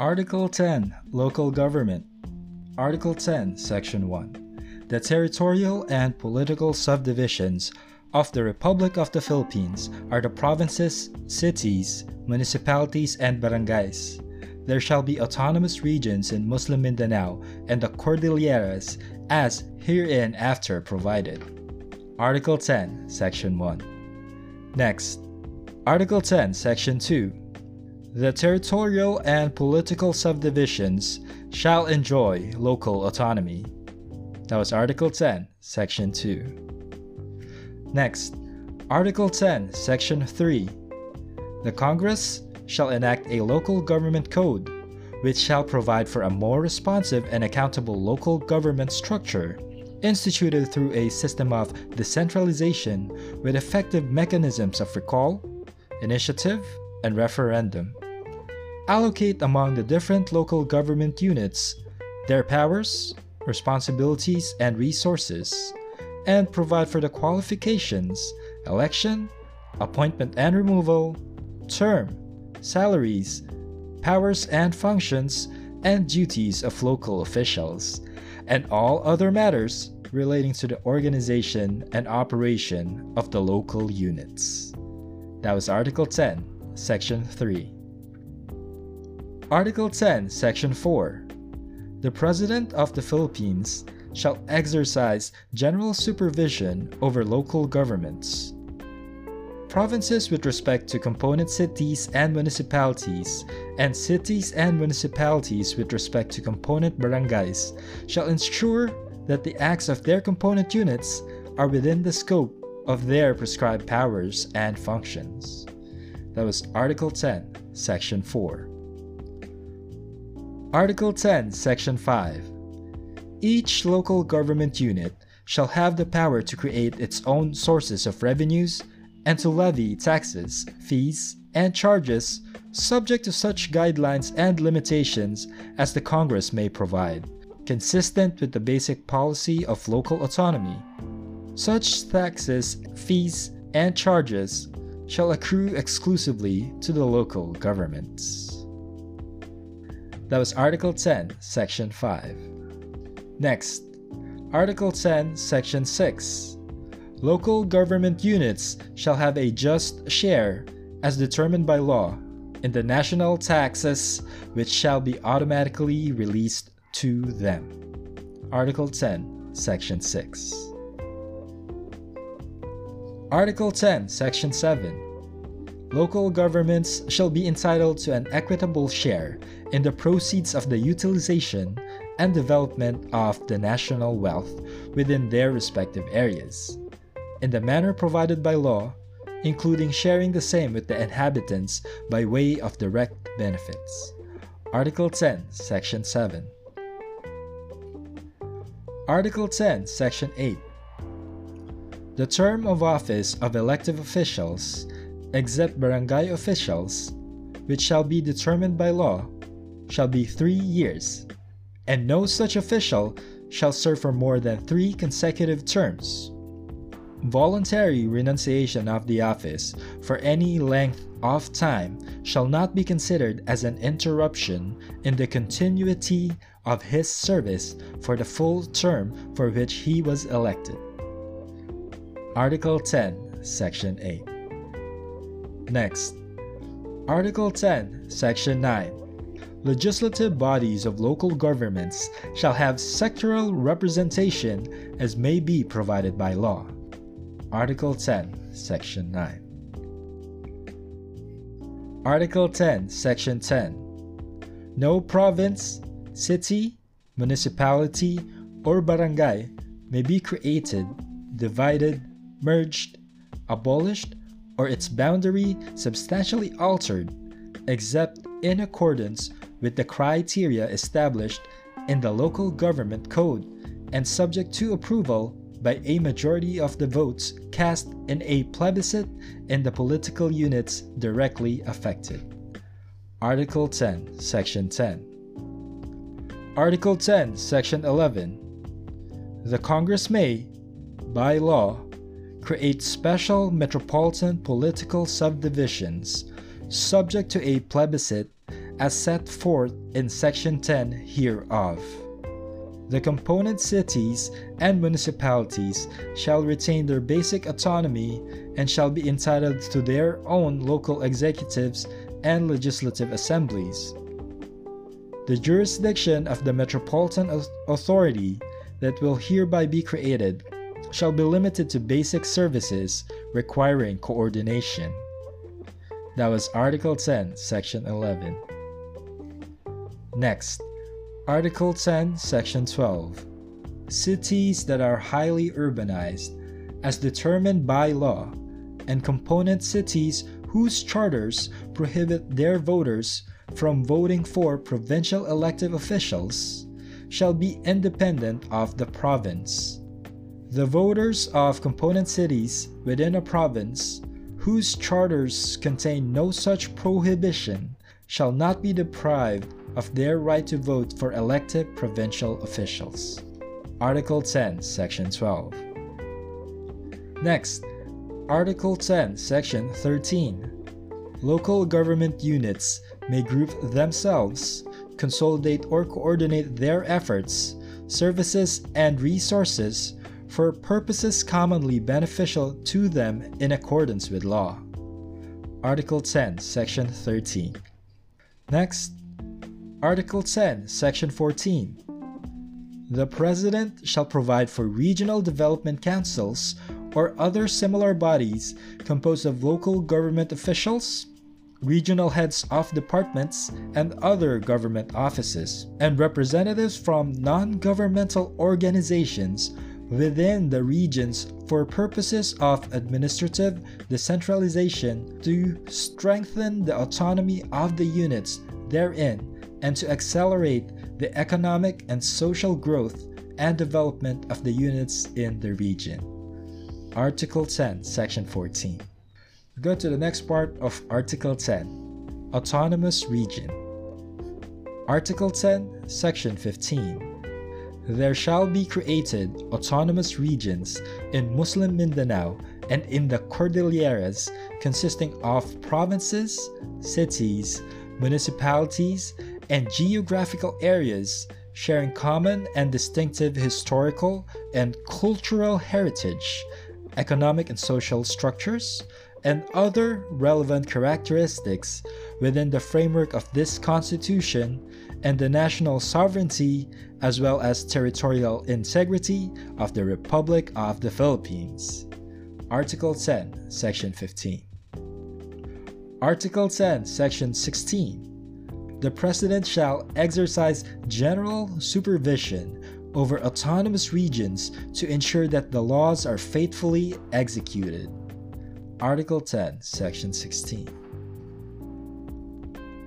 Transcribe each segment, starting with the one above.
Article 10 Local Government Article 10, Section 1 The territorial and political subdivisions of the Republic of the Philippines are the provinces, cities, municipalities, and barangays. There shall be autonomous regions in Muslim Mindanao and the Cordilleras as herein after provided. Article 10, Section 1. Next, Article 10, Section 2. The territorial and political subdivisions shall enjoy local autonomy. That was Article 10, Section 2. Next, Article 10, Section 3. The Congress shall enact a local government code, which shall provide for a more responsive and accountable local government structure, instituted through a system of decentralization with effective mechanisms of recall, initiative, and referendum. Allocate among the different local government units their powers, responsibilities, and resources, and provide for the qualifications, election, appointment and removal, term, salaries, powers and functions, and duties of local officials, and all other matters relating to the organization and operation of the local units. That was Article 10, Section 3. Article 10, Section 4. The President of the Philippines shall exercise general supervision over local governments. Provinces with respect to component cities and municipalities, and cities and municipalities with respect to component barangays, shall ensure that the acts of their component units are within the scope of their prescribed powers and functions. That was Article 10, Section 4. Article 10, Section 5. Each local government unit shall have the power to create its own sources of revenues and to levy taxes, fees, and charges subject to such guidelines and limitations as the Congress may provide, consistent with the basic policy of local autonomy. Such taxes, fees, and charges shall accrue exclusively to the local governments. That was Article 10, Section 5. Next, Article 10, Section 6 Local government units shall have a just share, as determined by law, in the national taxes which shall be automatically released to them. Article 10, Section 6. Article 10, Section 7. Local governments shall be entitled to an equitable share in the proceeds of the utilization and development of the national wealth within their respective areas in the manner provided by law, including sharing the same with the inhabitants by way of direct benefits. Article 10, Section 7. Article 10, Section 8. The term of office of elective officials, except barangay officials, which shall be determined by law, shall be three years, and no such official shall serve for more than three consecutive terms Voluntary renunciation of the office for any length of time shall not be considered as an interruption in the continuity of his service for the full term for which he was elected. Article 10, Section 8. Next, Article 10, Section 9. Legislative bodies of local governments shall have sectoral representation as may be provided by law. Article 10, Section 9. Article 10, Section 10. No province, city, municipality, or barangay may be created, divided, merged, abolished, or its boundary substantially altered, except in accordance with the criteria established in the local government code and subject to approval by a majority of the votes cast in a plebiscite in the political units directly affected. Article 10, Section 10. Article 10, Section 11. The Congress may, by law, create special metropolitan political subdivisions subject to a plebiscite as set forth in Section 10 hereof. The component cities and municipalities shall retain their basic autonomy and shall be entitled to their own local executives and legislative assemblies. The jurisdiction of the Metropolitan Authority that will hereby be created shall be limited to basic services requiring coordination. That was Article 10, Section 11. Next, Article 10, Section 12. Cities that are highly urbanized, as determined by law, and component cities whose charters prohibit their voters from voting for provincial elective officials shall be independent of the province. The voters of component cities within a province whose charters contain no such prohibition shall not be deprived of their right to vote for elected provincial officials. Article 10, Section 12. Next, Article 10, Section 13. Local government units may group themselves, consolidate or coordinate their efforts, services, and resources for purposes commonly beneficial to them in accordance with law. Article 10, Section 13. Next, Article 10, Section 14. The President shall provide for regional development councils or other similar bodies composed of local government officials, regional heads of departments and other government offices, and representatives from non governmental organizations within the regions for purposes of administrative decentralization to strengthen the autonomy of the units therein and to accelerate the economic and social growth and development of the units in the region. Article 10, Section 14. Go to the next part of Article 10 Autonomous Region. Article 10, Section 15. There shall be created autonomous regions in Muslim Mindanao and in the Cordilleras, consisting of provinces, cities, municipalities, and geographical areas sharing common and distinctive historical and cultural heritage, economic and social structures, and other relevant characteristics within the framework of this Constitution and the national sovereignty as well as territorial integrity of the Republic of the Philippines. Article 10, Section 15. Article 10, Section 16 the President shall exercise general supervision over autonomous regions to ensure that the laws are faithfully executed. Article 10, Section 16.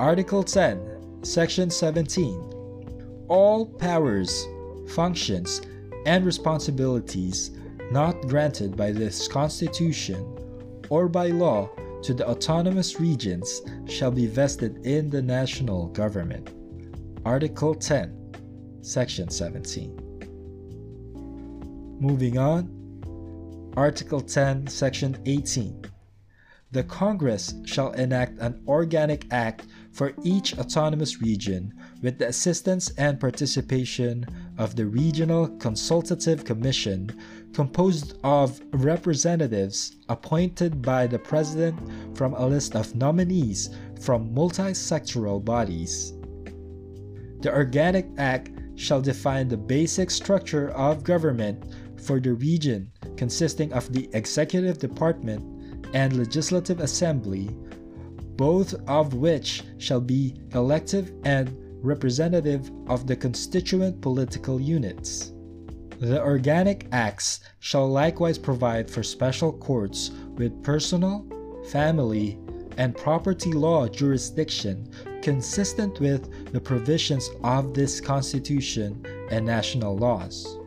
Article 10, Section 17. All powers, functions, and responsibilities not granted by this Constitution or by law to the autonomous regions shall be vested in the national government. Article 10, Section 17. Moving on, Article 10, Section 18. The Congress shall enact an organic act for each autonomous region with the assistance and participation of the Regional Consultative Commission composed of representatives appointed by the President from a list of nominees from multi-sectoral bodies. The Organic Act shall define the basic structure of government for the region consisting of the Executive Department and Legislative Assembly, both of which shall be elective and representative of the constituent political units. The Organic Acts shall likewise provide for special courts with personal, family, and property law jurisdiction consistent with the provisions of this Constitution and national laws.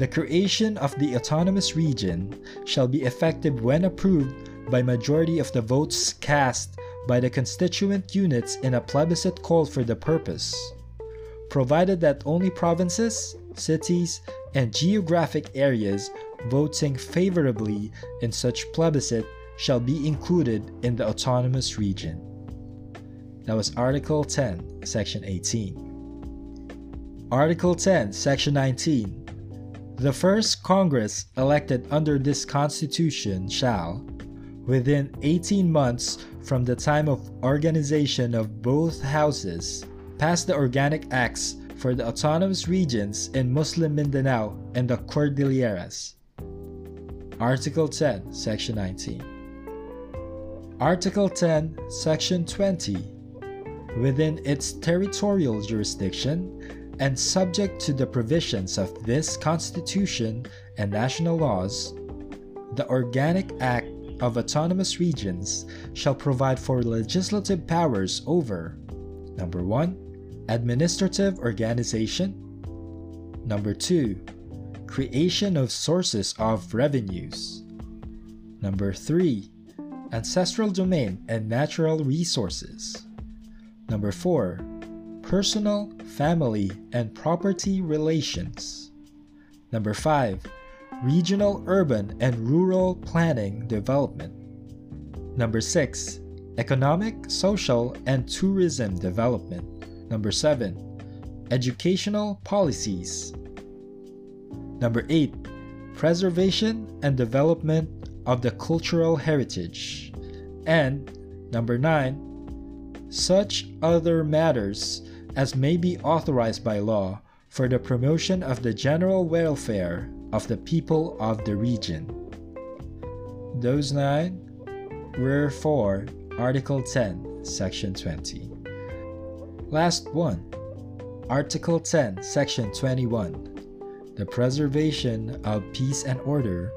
The creation of the autonomous region shall be effective when approved by majority of the votes cast by the constituent units in a plebiscite called for the purpose, provided that only provinces, cities, and geographic areas voting favorably in such plebiscite shall be included in the autonomous region. That was Article 10, Section 18. Article 10, Section 19. The first Congress elected under this Constitution shall, within 18 months from the time of organization of both houses, pass the organic acts for the autonomous regions in Muslim Mindanao and the Cordilleras. Article 10, Section 19. Article 10, Section 20. Within its territorial jurisdiction and subject to the provisions of this Constitution and national laws, the Organic Act of Autonomous Regions shall provide for legislative powers over Number 1. Administrative organization. Number 2. Creation of sources of revenues. Number 3. Ancestral domain and natural resources. Number 4. Personal, family, and property relations. Number 5 regional, urban, and rural planning development. Number 6. Economic, social, and tourism development. Number 7. Educational policies. Number 8. Preservation and development of the cultural heritage. And number 9. Such other matters as may be authorized by law for the promotion of the general welfare of the people of the region. Those nine were for Article 10, Section 20. Last one Article 10, Section 21. The preservation of peace and order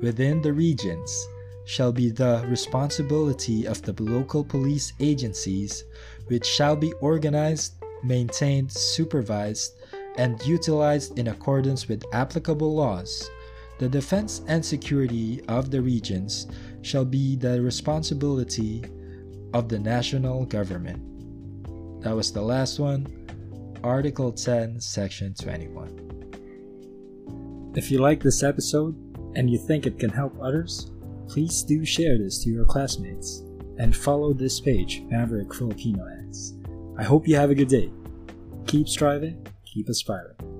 within the regions shall be the responsibility of the local police agencies, which shall be organized, maintained, supervised, and utilized in accordance with applicable laws. The defense and security of the regions shall be the responsibility of the national government. That was the last one, Article 10, Section 21. If you like this episode and you think it can help others, please do share this to your classmates and follow this page, Maverick Filipino X. I hope you have a good day. Keep striving keep aspiring.